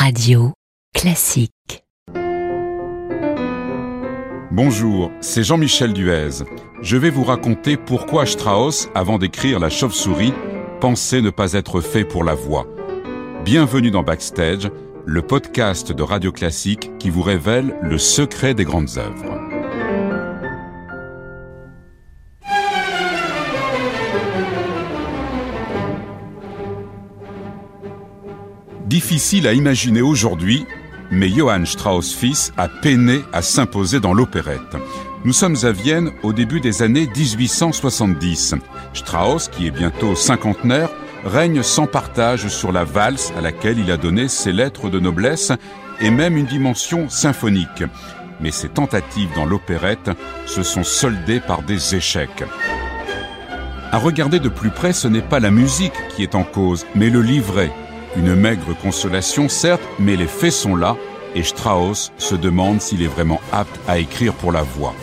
Radio Classique. Bonjour, c'est Jean-Michel Duez. Je vais vous raconter pourquoi Strauss, avant d'écrire La chauve-souris, pensait ne pas être fait pour la voix. Bienvenue dans Backstage, le podcast de Radio Classique qui vous révèle le secret des grandes œuvres. Difficile à imaginer aujourd'hui, mais Johann Strauss fils a peiné à s'imposer dans l'opérette. Nous sommes à Vienne au début des années 1870. Strauss, qui est bientôt cinquantenaire, règne sans partage sur la valse à laquelle il a donné ses lettres de noblesse et même une dimension symphonique. Mais ses tentatives dans l'opérette se sont soldées par des échecs. À regarder de plus près, ce n'est pas la musique qui est en cause, mais le livret, une maigre consolation, certes, mais les faits sont là, et Strauss se demande s'il est vraiment apte à écrire pour la voix.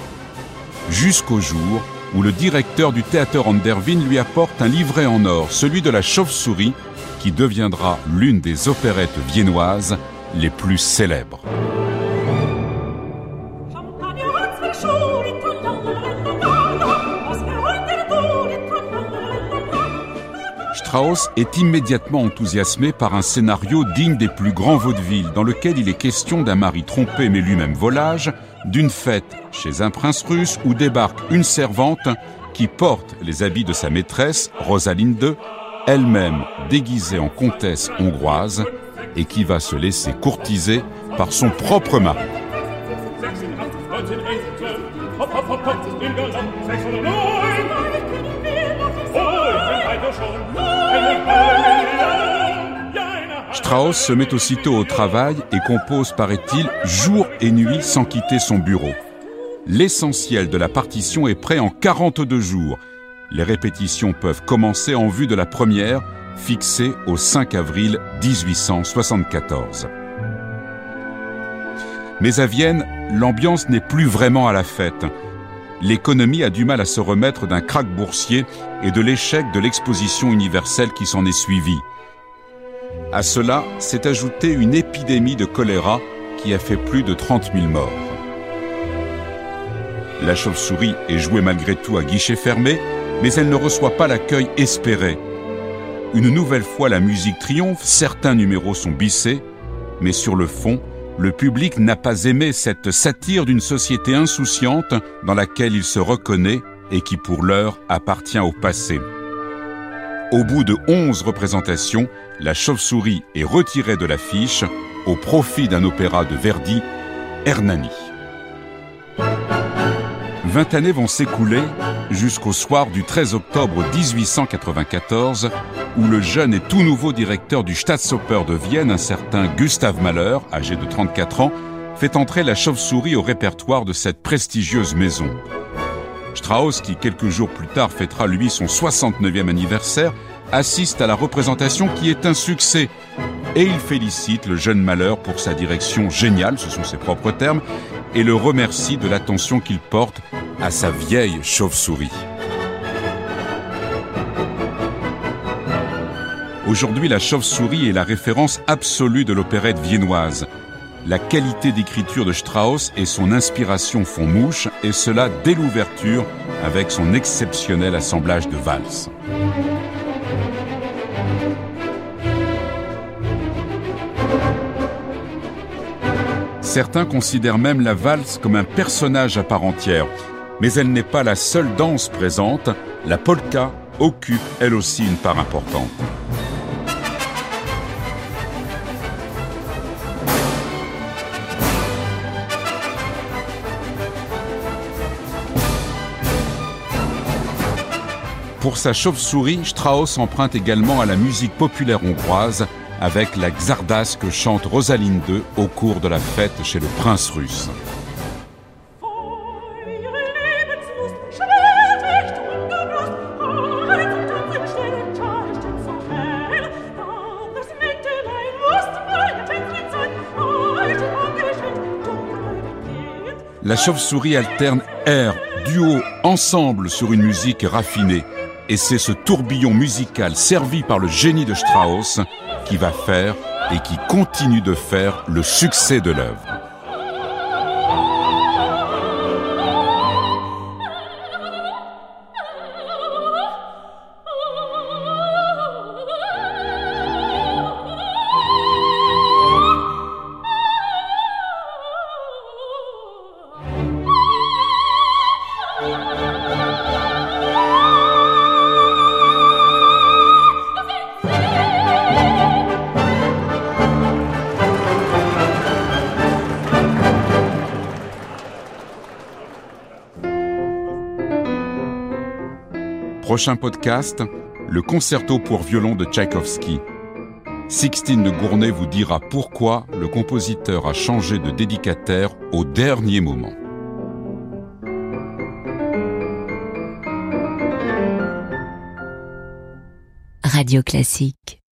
Jusqu'au jour où le directeur du théâtre Andervin lui apporte un livret en or, celui de la chauve-souris, qui deviendra l'une des opérettes viennoises les plus célèbres. Strauss est immédiatement enthousiasmé par un scénario digne des plus grands vaudevilles, dans lequel il est question d'un mari trompé mais lui-même volage, d'une fête chez un prince russe où débarque une servante qui porte les habits de sa maîtresse, Rosaline II, elle-même déguisée en comtesse hongroise, et qui va se laisser courtiser par son propre mari. Strauss se met aussitôt au travail et compose, paraît-il, jour et nuit sans quitter son bureau. L'essentiel de la partition est prêt en 42 jours. Les répétitions peuvent commencer en vue de la première, fixée au 5 avril 1874. Mais à Vienne, l'ambiance n'est plus vraiment à la fête. L'économie a du mal à se remettre d'un krach boursier et de l'échec de l'exposition universelle qui s'en est suivie. À cela s'est ajoutée une épidémie de choléra qui a fait plus de 30 000 morts. La chauve-souris est jouée malgré tout à guichet fermé, mais elle ne reçoit pas l'accueil espéré. Une nouvelle fois, la musique triomphe, certains numéros sont bissés, mais sur le fond, le public n'a pas aimé cette satire d'une société insouciante dans laquelle il se reconnaît et qui pour l'heure appartient au passé. Au bout de onze représentations, la chauve-souris est retirée de l'affiche au profit d'un opéra de Verdi, Hernani. Vingt années vont s'écouler jusqu'au soir du 13 octobre 1894, où le jeune et tout nouveau directeur du Staatsoper de Vienne, un certain Gustave Mahler, âgé de 34 ans, fait entrer la chauve-souris au répertoire de cette prestigieuse maison. Strauss, qui quelques jours plus tard fêtera lui son 69e anniversaire, assiste à la représentation qui est un succès. Et il félicite le jeune malheur pour sa direction géniale, ce sont ses propres termes, et le remercie de l'attention qu'il porte à sa vieille chauve-souris. Aujourd'hui, la chauve-souris est la référence absolue de l'opérette viennoise. La qualité d'écriture de Strauss et son inspiration font mouche, et cela dès l'ouverture avec son exceptionnel assemblage de valses. Certains considèrent même la valse comme un personnage à part entière, mais elle n'est pas la seule danse présente, la polka occupe elle aussi une part importante. Pour sa chauve-souris, Strauss emprunte également à la musique populaire hongroise avec la Xardas que chante Rosaline II au cours de la fête chez le prince russe. La chauve-souris alterne air, duo, ensemble sur une musique raffinée. Et c'est ce tourbillon musical servi par le génie de Strauss qui va faire et qui continue de faire le succès de l'œuvre. Prochain podcast, le concerto pour violon de Tchaïkovski. Sixtine de Gournay vous dira pourquoi le compositeur a changé de dédicataire au dernier moment. Radio Classique